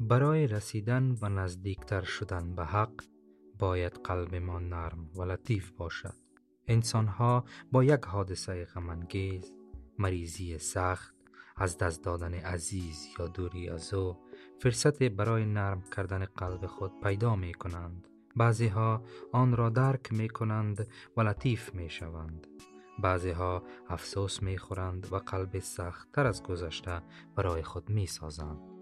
برای رسیدن و نزدیکتر شدن به حق باید قلبمان نرم و لطیف باشد انسان ها با یک حادثه غمانگیز مریضی سخت از دست دادن عزیز یا دوری از او فرصت برای نرم کردن قلب خود پیدا می کنند بعضی ها آن را درک می کنند و لطیف می شوند بعضی ها افسوس می خورند و قلب سخت تر از گذشته برای خود می سازند